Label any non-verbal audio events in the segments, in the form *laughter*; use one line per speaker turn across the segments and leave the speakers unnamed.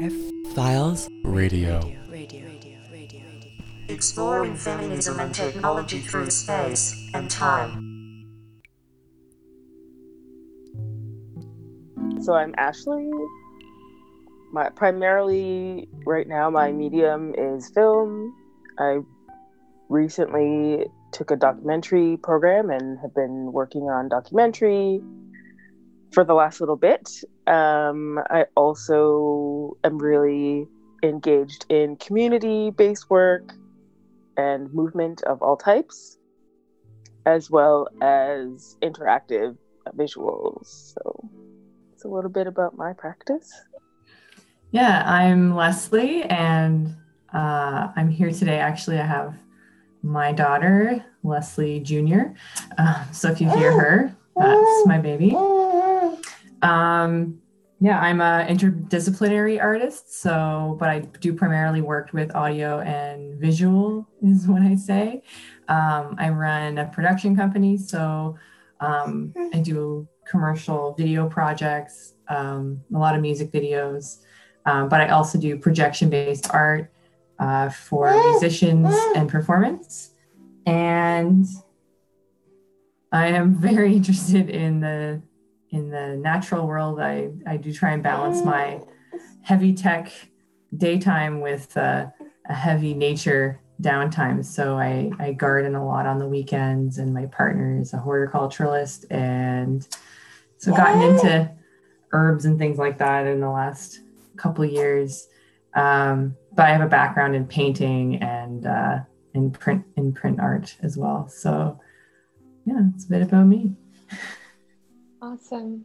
F Files Radio.
Exploring feminism and technology through space and time.
So I'm Ashley. My primarily right now my medium is film. I recently took a documentary program and have been working on documentary for the last little bit. Um, I also am really engaged in community based work and movement of all types, as well as interactive visuals. So it's a little bit about my practice.
Yeah, I'm Lesley, and uh, I'm here today. Actually, I have my daughter, Lesley Jr. Uh, so if you hear her, that's my baby. Um, yeah, I'm an interdisciplinary artist. So, but I do primarily work with audio and visual, is what I say. Um, I run a production company. So, um, I do commercial video projects, um, a lot of music videos, um, but I also do projection based art uh, for musicians and performance. And I am *laughs* very interested in the in the natural world. I, I do try and balance my heavy tech daytime with uh, a heavy nature downtime. So I, I garden a lot on the weekends, and my partner is a horticulturalist. And so gotten into herbs and things like that in the last couple of years. Um, but I have a background in painting and uh, in print in print art as well. So yeah, it's a bit about me. *laughs*
Awesome.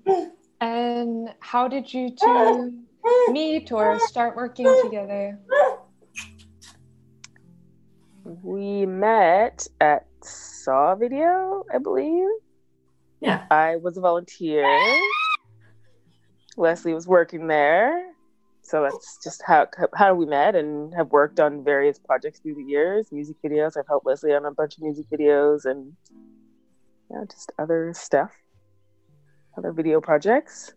And how did you two meet or start working together?
We met at Saw Video, I believe.
Yeah.
I was a volunteer. Lesley was working there. So that's just how how we met and have worked on various projects through the years, music videos. I've helped Lesley on a bunch of music videos and yeah, just other stuff, other video projects.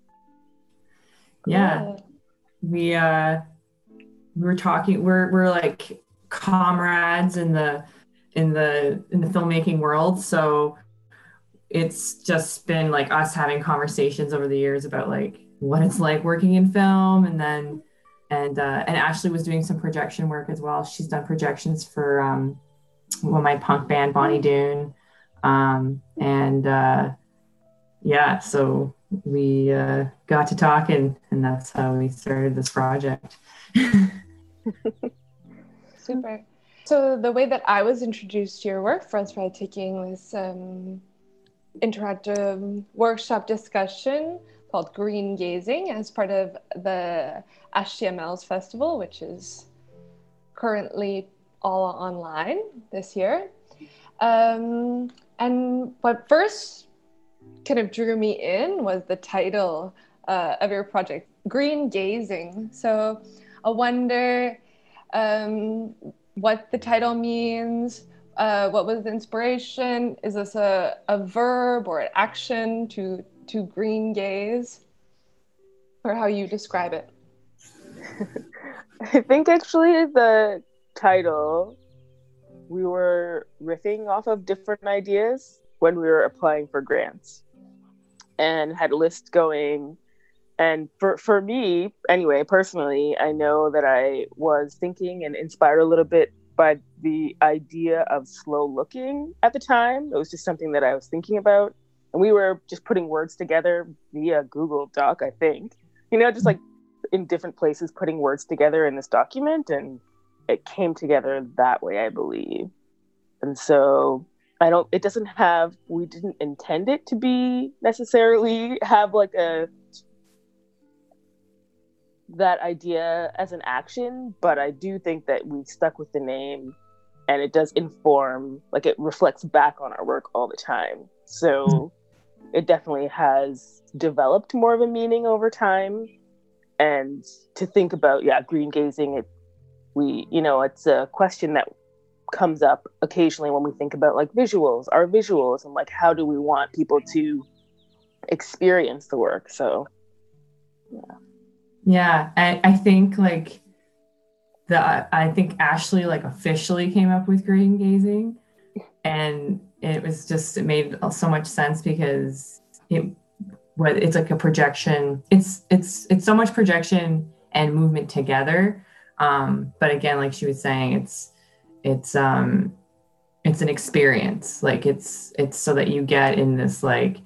Yeah. We uh we were talking we're we're like comrades in the in the in the filmmaking world. So it's just been like us having conversations over the years about like what it's like working in film and then and uh, and Ashley was doing some projection work as well. She's done projections for um, well, my punk band Bonnie Doon, um, and uh, yeah, so we uh, got to talking, and that's how we started this project. *laughs*
Super. So the way that I was introduced to your work first by taking this um, interactive workshop discussion called Green Gazing as part of the HTMlles festival, which is currently all online this year. Um, and what first kind of drew me in was the title uh, of your project, Green Gazing. So I wonder um, what the title means. Uh, what was the inspiration? Is this a, a verb or an action to to green gaze, or how you describe it? *laughs*
I think actually the title we were riffing off of different ideas when we were applying for grants and had a list going. And for for me anyway personally i know that i was thinking and inspired a little bit by the idea of slow looking at the time. It was just something that i was thinking about. And we were just putting words together via google doc i think. You know just like in different places putting words together in this document and it came together that way i believe. And so i don't it doesn't have we didn't intend it to be necessarily have like a that idea as an action but i do think that we stuck with the name and it does inform like it reflects back on our work all the time. So it definitely has developed more of a meaning over time. And to think about yeah green gazing it we you know it's a question that comes up occasionally when we think about like visuals our visuals and like how do we want people to experience the work so yeah
Yeah, I, I think like the I think Ashley like officially came up with green gazing, and it was just it made so much sense because it what it's like a projection. It's it's it's so much projection and movement together. Um, but again, like she was saying, it's it's um it's an experience. Like it's it's so that you get in this like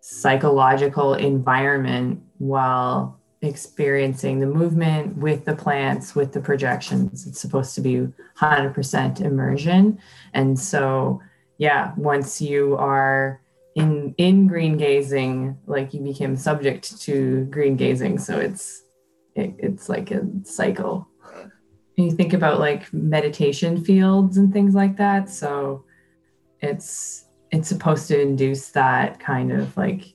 psychological environment while experiencing the movement with the plants, with the projections. It's supposed to be 100% immersion. And so, yeah, once you are in in green gazing, like you became subject to green gazing. So it's it, it's like a cycle. And you think about like meditation fields and things like that. So it's it's supposed to induce that kind of like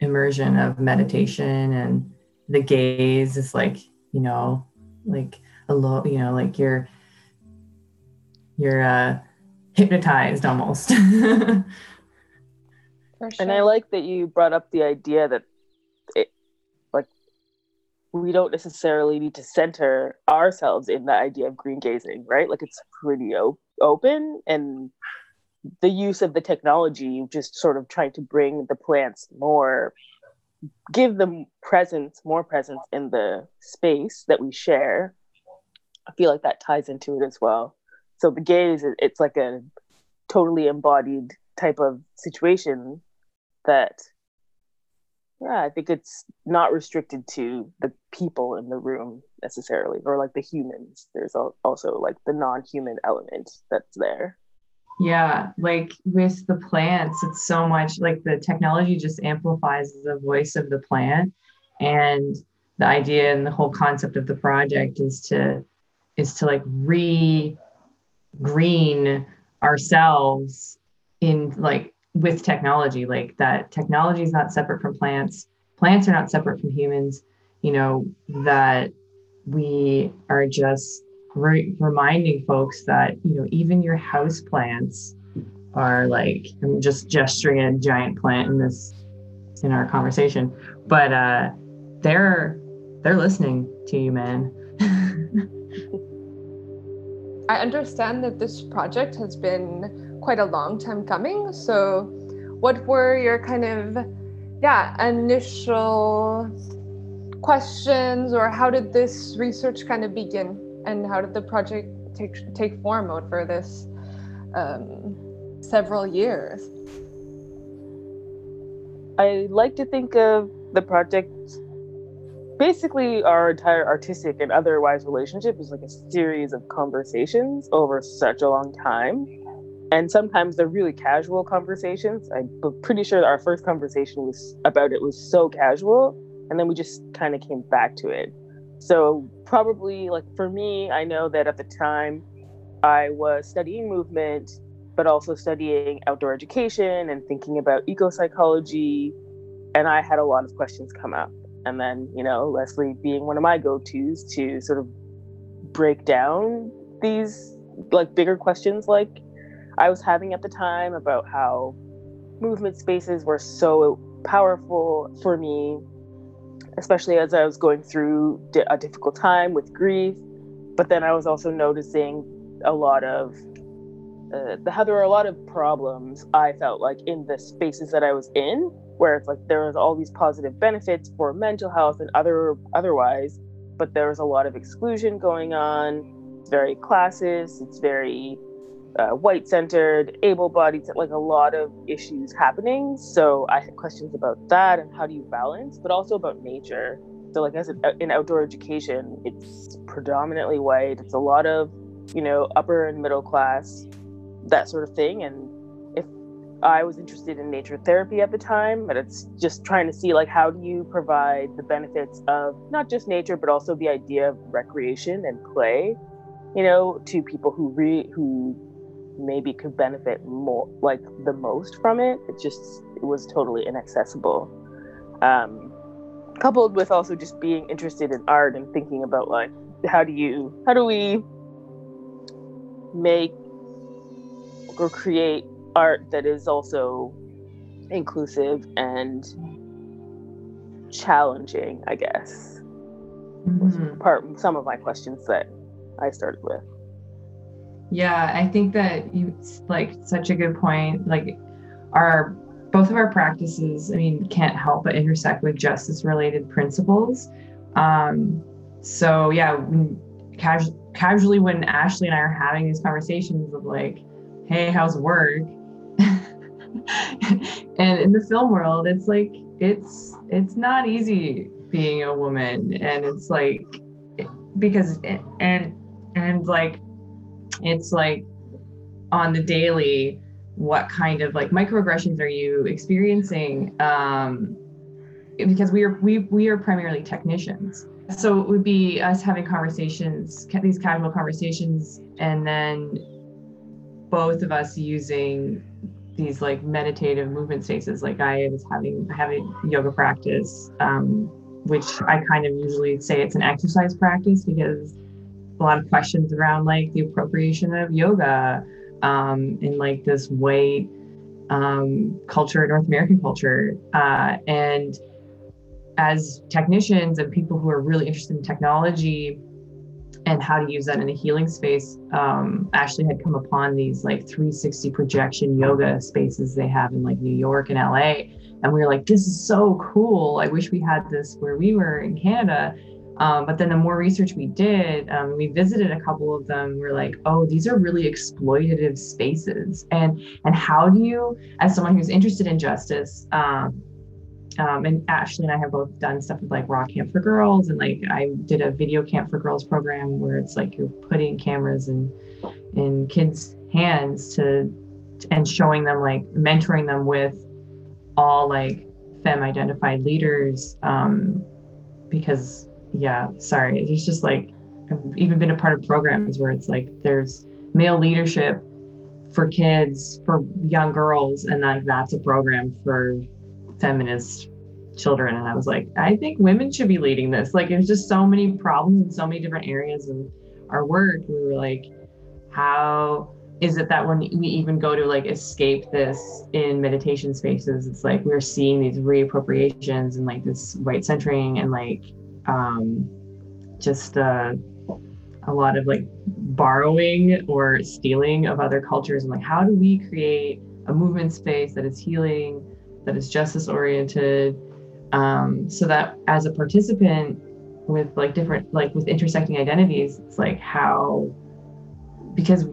immersion of meditation and the gaze is like you know like a low you know like you're you're uh hypnotized almost *laughs*
For sure.
And I like that you brought up the idea that it, like, we don't necessarily need to center ourselves in the idea of green gazing, right? Like, it's pretty op- open, and the use of the technology, just sort of trying to bring the plants more, give them presence, more presence in the space that we share. I feel like that ties into it as well. So the gaze, it's like a totally embodied type of situation that yeah i think it's not restricted to the people in the room necessarily or like the humans. There's also like the non-human element that's there.
Yeah like with the plants it's so much like the technology just amplifies the voice of the plant and the idea and the whole concept of the project is to is to like re green ourselves in like with technology like that technology is not separate from plants. Plants are not separate from humans you know that we are just re- reminding folks that you know even your house plants are like i'm just gesturing a giant plant in this in our conversation but uh they're they're listening to you man. *laughs*
I understand that this project has been quite a long time coming. So, what were your kind of, yeah, initial questions, or how did this research kind of begin, and how did the project take take form over this um, several years?
i like to think of the project basically our entire artistic and otherwise relationship is like a series of conversations over such a long time and sometimes they're really casual conversations. I'm pretty sure our first conversation was about it was so casual and then we just kind of came back to it. So probably like for me i know that at the time i was studying movement but also studying outdoor education and thinking about eco psychology and i had a lot of questions come up. And then you know lesley being one of my go-to's to sort of break down these like bigger questions like i was having at the time about how movement spaces were so powerful for me especially as i was going through a difficult time with grief. But then i was also noticing a lot of uh, how there were a lot of problems i felt like in the spaces that i was in where it's like there was all these positive benefits for mental health and other otherwise but there was a lot of exclusion going on. It's very classist it's very uh, white centered able bodied like a lot of issues happening. So i had questions about that and how do you balance but also about nature. So like as a, in outdoor education it's predominantly white. It's a lot of you know upper and middle class that sort of thing. And if i was interested in nature therapy at the time but it's just trying to see like how do you provide the benefits of not just nature but also the idea of recreation and play you know to people who re who maybe could benefit more like the most from it it just it was totally inaccessible um coupled with also just being interested in art and thinking about like how do you how do we make or create art that is also inclusive and challenging i guess
Mhm.
part some of my questions that I started with.
Yeah, I think that you like such a good point. Like our both of our practices, I mean, can't help but intersect with justice related principles. Um, so yeah, casu- casually when Ashley and I are having these conversations of like, hey, how's work? *laughs* and in the film world, it's like it's it's not easy being a woman, and it's like because and and like it's like on the daily what kind of like microaggressions are you experiencing? Um because we are we we are primarily technicians. So it would be us having conversations these casual conversations and then both of us using these like meditative movement spaces. Like i was having having yoga practice um, which i kind of usually say it's an exercise practice because a lot of questions around like the appropriation of yoga um, in like this white um, culture, North American culture. Uh, and as technicians and people who are really interested in technology and how to use that in a healing space, um, Ashley had come upon these like 360 projection yoga spaces they have in like New York and LA. And we were like, this is so cool. I wish we had this where we were in Canada. Um, but then the more research we did, um, we visited a couple of them. We're like, oh, these are really exploitative spaces. And and how do you, as someone who's interested in justice, um, um, and Ashley and I have both done stuff with like Rock Camp for Girls, and like I did a video camp for girls program where it's like you're putting cameras in in kids' hands to and showing them like mentoring them with all like femme identified leaders um, because yeah sorry. It's just like i've even been a part of programs where it's like there's male leadership for kids for young girls and like that's a program for feminist children. And i was like i think women should be leading this. Like there's just so many problems in so many different areas of our work. We were like how is it that when we even go to like escape this in meditation spaces it's like we're seeing these reappropriations and like this white centering and like um just uh a lot of like borrowing or stealing of other cultures and like how do we create a movement space that is healing that is justice oriented um so that as a participant with like different like with intersecting identities it's like how because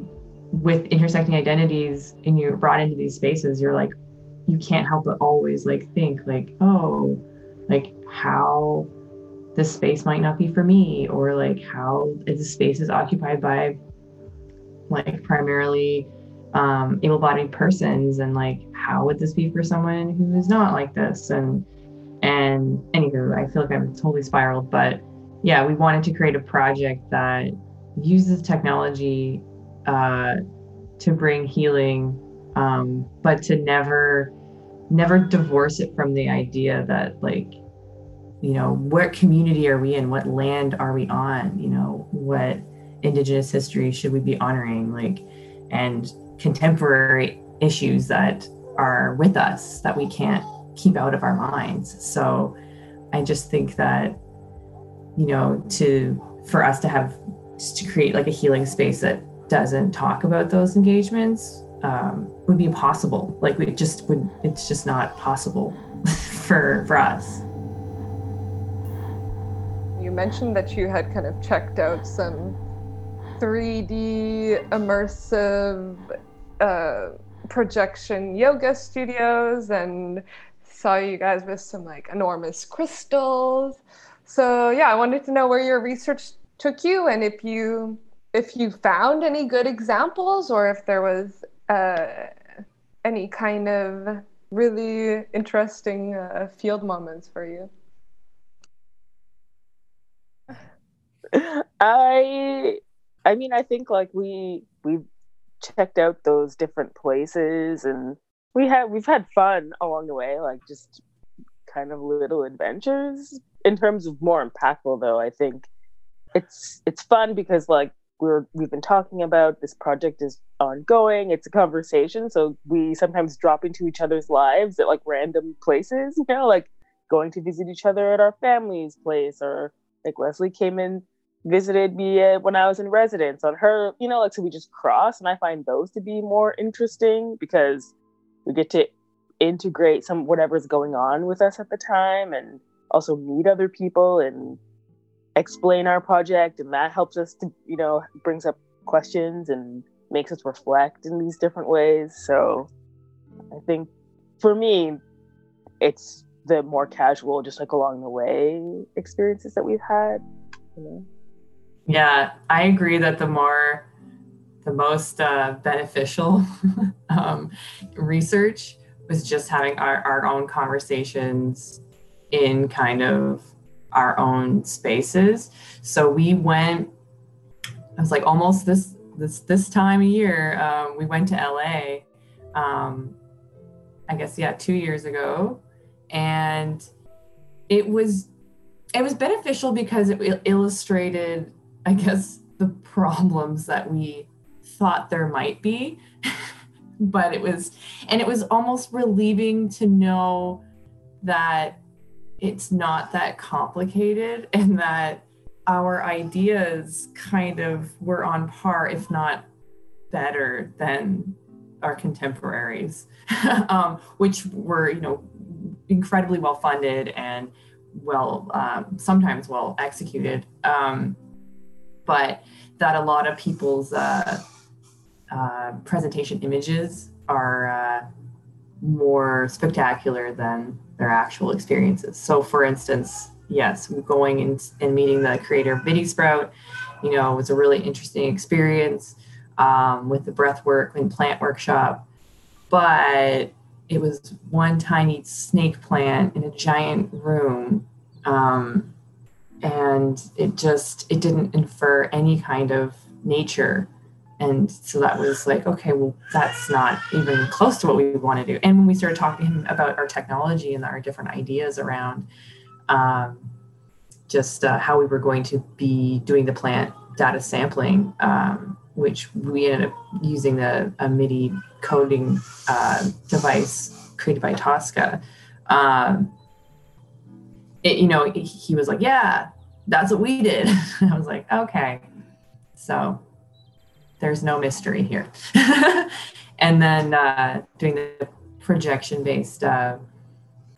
with intersecting identities and you're brought into these spaces you're like you can't help but always like think like oh like how this space might not be for me or like how the space is occupied by like primarily um, able-bodied persons and like how would this be for someone who is not like this? And and anywho i feel like i'm totally spiraled but yeah we wanted to create a project that uses technology uh, to bring healing um, but to never never divorce it from the idea that like you know what community are we in? What land are we on? You know what indigenous history should we be honoring? Like and contemporary issues that are with us that we can't keep out of our minds. So i just think that you know to for us to have to create like a healing space that doesn't talk about those engagements um, would be impossible. Like we just would it's just not possible *laughs* for for us
You mentioned that you had kind of checked out some 3D immersive uh, projection yoga studios and saw you guys with some like enormous crystals. So yeah, I wanted to know where your research took you and if you if you found any good examples or if there was uh, any kind of really interesting uh, field moments for you.
I I mean I think like we we checked out those different places and we had we've had fun along the way like just kind of little adventures. In terms of more impactful though I think it's it's fun because like we're we've been talking about this project is ongoing it's a conversation so we sometimes drop into each other's lives at like random places *laughs* you know like going to visit each other at our family's place or Like Lesley came and visited me uh, when I was in residence on her, you know, like so we just cross, and I find those to be more interesting because we get to integrate some whatever's going on with us at the time, and also meet other people and explain our project, and that helps us to, you know, brings up questions and makes us reflect in these different ways. So I think for me, it's the more casual, just like along the way experiences that we've had. You know?
Yeah, I agree that the more, the most uh, beneficial *laughs* um, research was just having our, our own conversations in kind of our own spaces. So we went, I was like almost this this this time of year, um, we went to LA. Um, I guess yeah, two years ago, and it was it was beneficial because it illustrated, I guess, the problems that we thought there might be. *laughs* but it was, and it was almost relieving to know that it's not that complicated *laughs* and that our ideas kind of were on par, if not better than our contemporaries, *laughs* um, which were, you know, incredibly well funded and well, um, sometimes well executed. Um, but that a lot of people's uh, uh, presentation images are uh, more spectacular than their actual experiences. So, for instance, yes, going and, and meeting the creator of MIDI Sprout, you know, was a really interesting experience um, with the breath work and plant workshop. But it was one tiny snake plant in a giant room. Um, and it just, it didn't infer any kind of nature. And so that was like, okay, well, that's not even close to what we want to do. And when we started talking to him about our technology and our different ideas around um, just uh, how we were going to be doing the plant data sampling, um, which we ended up using the a MIDI coding uh, device created by Tosca. Um, it, you know, he was like, "Yeah, that's what we did." *laughs* I was like, "Okay," so there's no mystery here. *laughs* and then uh, doing the projection-based uh,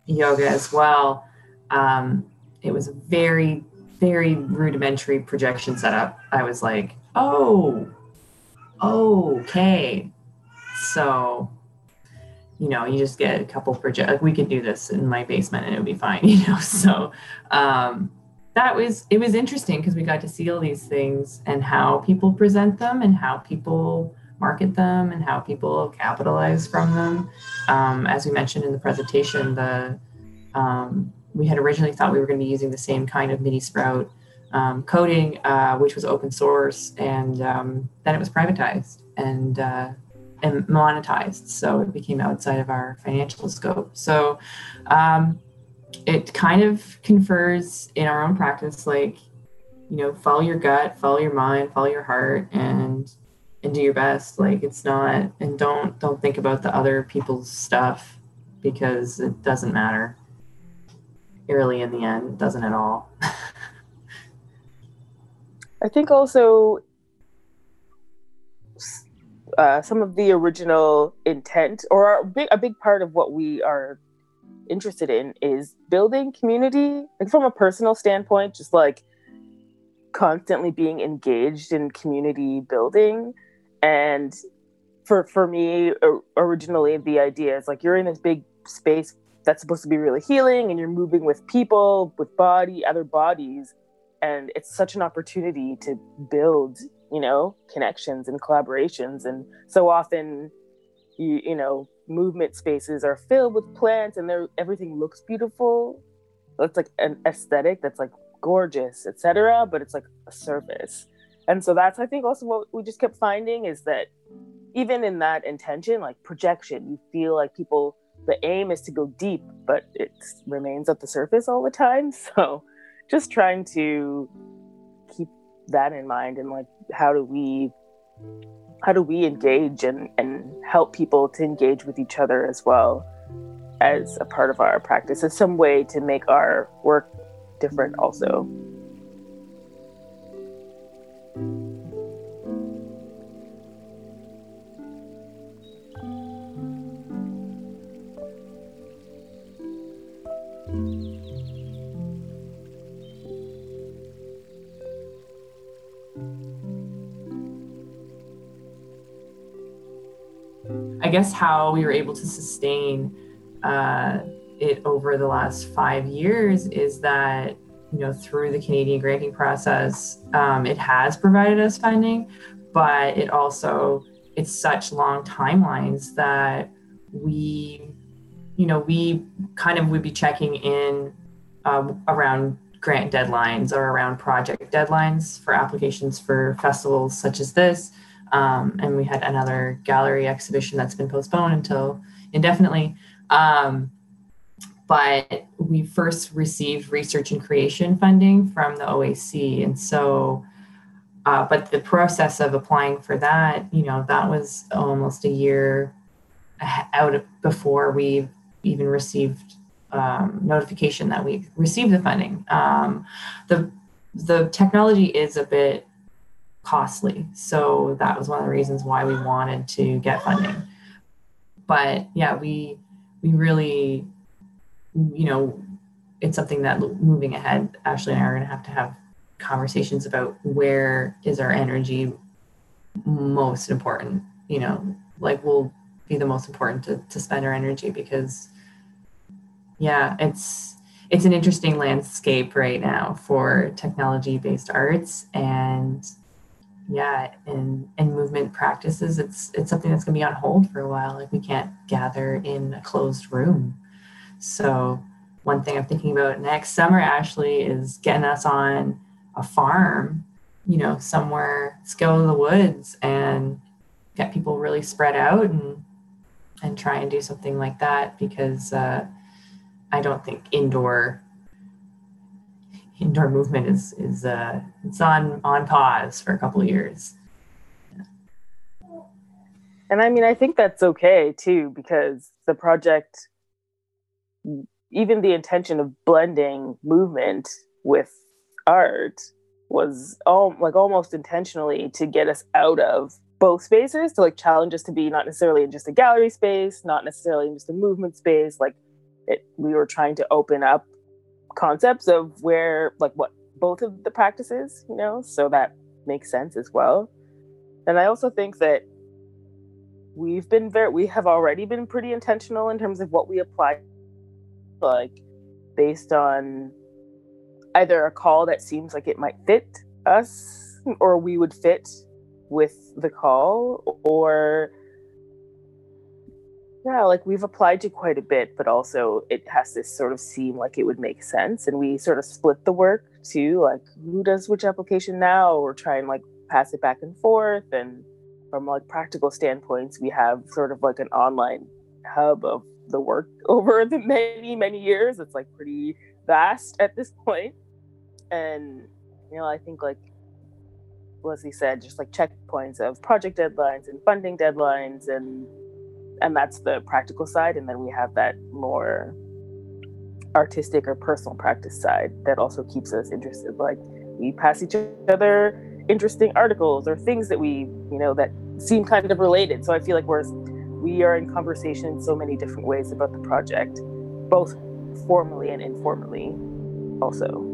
yoga as well. Um, it was a very, very rudimentary projection setup. I was like, oh, okay. So, you know, you just get a couple project. Like we could do this in my basement and it would be fine, *laughs* you know. So, um, that was it was interesting because we got to see all these things and how people present them and how people market them and how people capitalize from them. Um, as we mentioned in the presentation, the um, we had originally thought we were going to be using the same kind of MIDI Sprout um, coding, uh, which was open source, and um, then it was privatized and uh, and monetized, so it became outside of our financial scope. So um, it kind of confers in our own practice, like you know, follow your gut, follow your mind, follow your heart, and and do your best. Like it's not, and don't don't think about the other people's stuff because it doesn't matter really in the end. It doesn't at all. *laughs*
I think also uh, some of the original intent or a big, a big part of what we are interested in is building community. Like from a personal standpoint just like constantly being engaged in community building. And for for me originally the idea is like you're in this big space that's supposed to be really healing and you're moving with people with body other bodies. And it's such an opportunity to build you know connections and collaborations. And so often you you know movement spaces are filled with plants and there everything looks beautiful. It's like an aesthetic that's like gorgeous etc but it's like a surface. And so that's i think also what we just kept finding is that even in that intention like projection you feel like people the aim is to go deep, but it remains at the surface all the time. *laughs* So just trying to keep that in mind and like how do we how do we engage and, and help people to engage with each other as well as a part of our practice as some way to make our work different also
guess how we were able to sustain uh, it over the last five years is that you know through the Canadian granting process, um, it has provided us funding, but it also it's such long timelines that we you know we kind of would be checking in um, around grant deadlines or around project deadlines for applications for festivals such as this um, and we had another gallery exhibition that's been postponed until indefinitely um, but we first received research and creation funding from the oac and so uh, but the process of applying for that you know that was almost a year out before we even received um, notification that we received the funding. Um, the the technology is a bit costly, so that was one of the reasons why we wanted to get funding. But yeah, we we really, you know, it's something that moving ahead, Ashley and I are going to have to have conversations about where is our energy most important. You know, like we'll be the most important to, to spend our energy because yeah it's it's an interesting landscape right now for technology based arts and yeah and and movement practices it's it's something that's going to be on hold for a while like we can't gather in a closed room. So one thing i'm thinking about next summer ashley is getting us on a farm you know somewhere go to the woods and get people really spread out and and try and do something like that because uh, I don't think indoor indoor movement is is uh, it's on on pause for a couple of years.
And I mean, I think that's okay too because the project, even the intention of blending movement with art was all like almost intentionally to get us out of both spaces to like challenge us to be not necessarily in just a gallery space, not necessarily in just a movement space. Like it, we were trying to open up concepts of where like what both of the practices, you know, so that makes sense as well. And I also think that we've been very we have already been pretty intentional in terms of what we apply like based on either a call that seems like it might fit us or we would fit with the call or yeah like we've applied to quite a bit but also it has to sort of seem like it would make sense and we sort of split the work too like who does which application now or try and like pass it back and forth and from like practical standpoints we have sort of like an online hub of the work *laughs* over the many many years it's like pretty vast at this point and you know i think like Lesley said, just like checkpoints of project deadlines and funding deadlines, and and that's the practical side. And then we have that more artistic or personal practice side that also keeps us interested. Like we pass each other interesting articles or things that we, you know, that seem kind of related. So I feel like we're we are in conversation in so many different ways about the project, both formally and informally, also.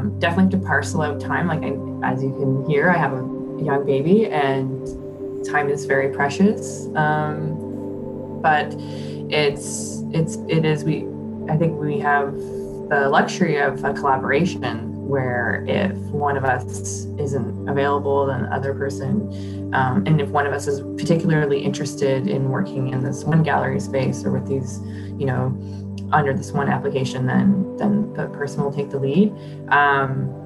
Um, definitely have to parcel out time. Like I, as you can hear, I have a young baby, and time is very precious. Um, but it's it's it is we. I think we have the luxury of a collaboration where if one of us isn't available, then the other person, um, and if one of us is particularly interested in working in this one gallery space or with these, you know, under this one application, then then the person will take the lead. Um,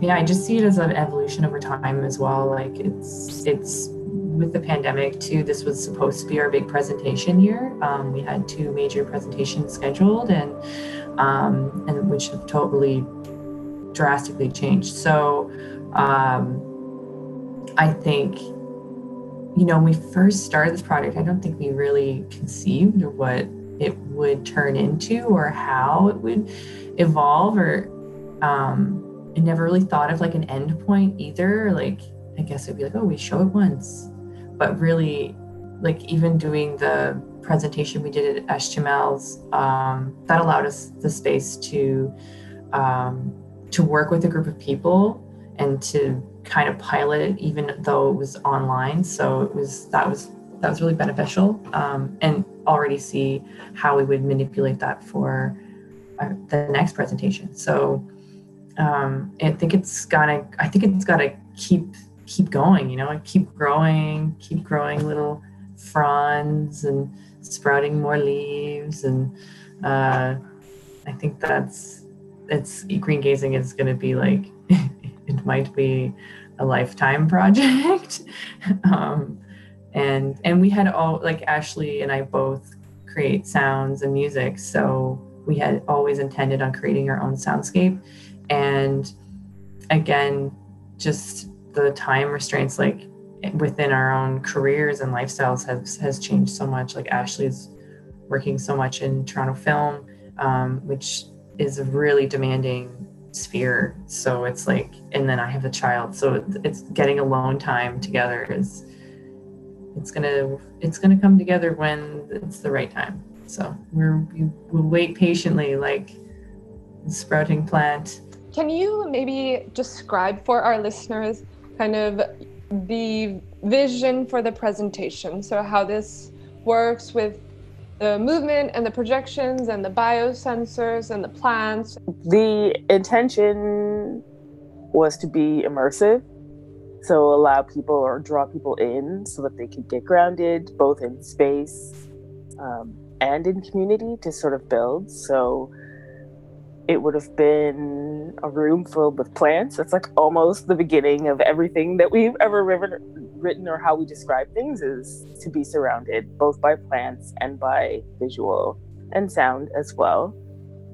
yeah, I just see it as an evolution over time as well. Like it's it's with the pandemic too. This was supposed to be our big presentation year. Um, we had two major presentations scheduled, and um, and which have totally drastically changed. So um, I think you know when we first started this project, I don't think we really conceived what it would turn into or how it would evolve or um I never really thought of like an end point either. Like I guess it'd be like, oh, we show it once. But really like even doing the presentation we did at HTMlles, um, that allowed us the space to um, to work with a group of people and to kind of pilot it, even though it was online. So it was that was that was really beneficial, um, and already see how we would manipulate that for uh, the next presentation. So um, I think it's gotta I think it's gotta keep keep going. You know, keep growing, keep growing little fronds and sprouting more leaves and uh, I think that's it's green gazing is going to be like *laughs* it might be a lifetime *laughs* project *laughs* um, and and we had all like Ashley and I both create sounds and music so we had always intended on creating our own soundscape and again just the time restraints like within our own careers and lifestyles has has changed so much. Like Ashley's working so much in Toronto film, um, which is a really demanding sphere. So it's like, and then I have a child, so it's getting alone time together is it's gonna it's gonna come together when it's the right time. So we're we, will wait patiently, like a sprouting plant.
Can you maybe describe for our listeners kind of the vision for the presentation. So, how this works with the movement and the projections and the biosensors and the plants.
The intention was to be immersive. So, allow people or draw people in so that they could get grounded both in space um, and in community to sort of build. So, it would have been a room filled with plants. That's like almost the beginning of everything that we've ever written or how we describe things is to be surrounded both by plants and by visual and sound as well.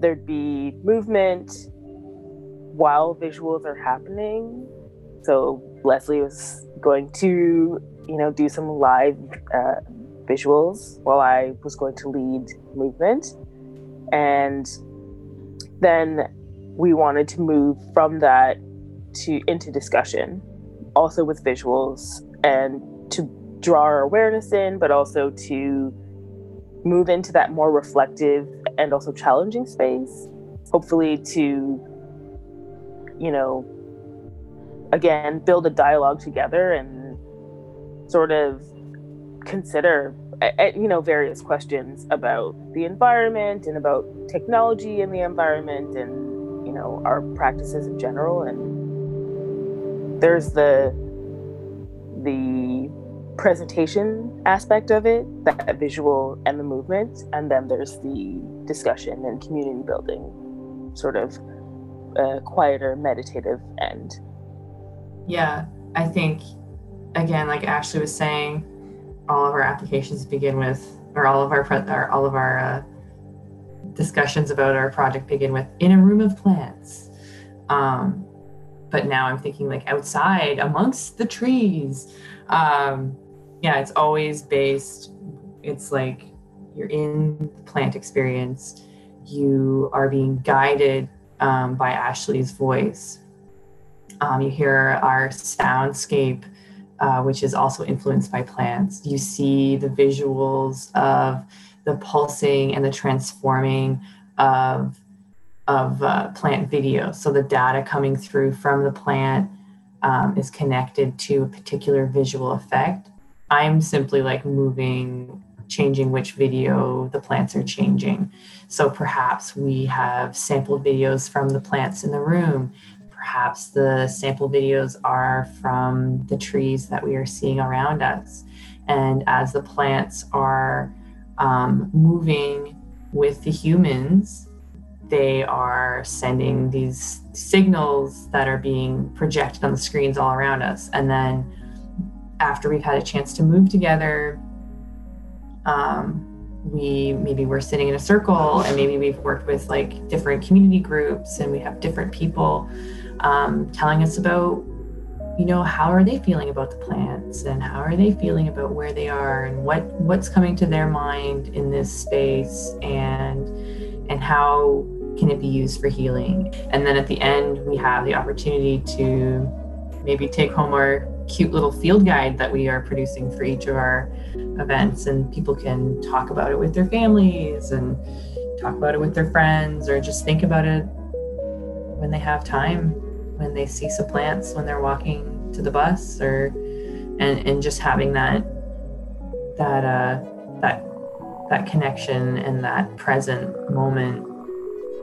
There'd be movement while visuals are happening. So Lesley was going to, you know, do some live uh, visuals while I was going to lead movement. And then we wanted to move from that to into discussion also with visuals and to draw our awareness in but also to move into that more reflective and also challenging space hopefully to you know again build a dialogue together and sort of consider you know various questions about the environment and about technology in the environment and you know our practices in general. And there's the the presentation aspect of it that visual and the movement. And then there's the discussion and community building sort of a quieter meditative end
yeah i think again like ashley was saying all of our applications begin with, or all of our, or all of our uh, discussions about our project begin with in a room of plants. Um, but now I'm thinking like outside amongst the trees. Um, yeah, it's always based, it's like you're in the plant experience, you are being guided um, by Ashley's voice. Um, you hear our soundscape uh, which is also influenced by plants. You see the visuals of the pulsing and the transforming of of uh, plant video. So the data coming through from the plant um, is connected to a particular visual effect. I'm simply like moving, changing which video the plants are changing. So perhaps we have sampled videos from the plants in the room Perhaps the sample videos are from the trees that we are seeing around us. And as the plants are um, moving with the humans, they are sending these signals that are being projected on the screens all around us. And then after we've had a chance to move together, um, we maybe we're sitting in a circle and maybe we've worked with like different community groups and we have different people um, telling us about you know how are they feeling about the plants and how are they feeling about where they are and what what's coming to their mind in this space and and how can it be used for healing. And then at the end we have the opportunity to maybe take home our cute little field guide that we are producing for each of our events and people can talk about it with their families and talk about it with their friends or just think about it when they have time when they see some plants when they're walking to the bus or and and just having that that uh that that connection and that present moment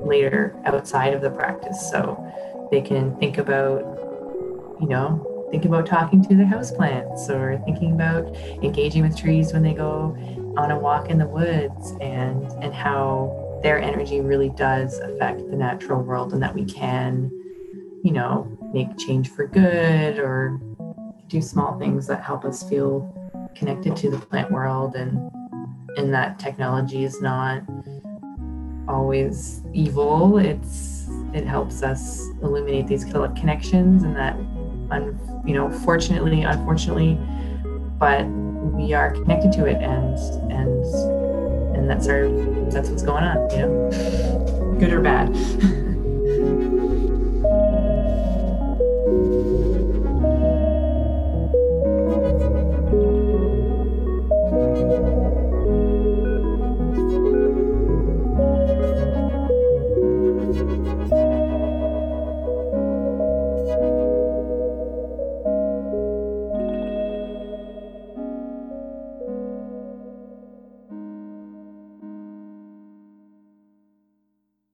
later outside of the practice so they can think about you know think about talking to their houseplants or thinking about engaging with trees when they go on a walk in the woods and and how their energy really does affect the natural world and that we can you know make change for good or do small things that help us feel connected to the plant world and and that technology is not always evil. It's it helps us illuminate these connections and that un, you know fortunately unfortunately but we are connected to it and and and that's our that's what's going on you know? Good or bad *laughs*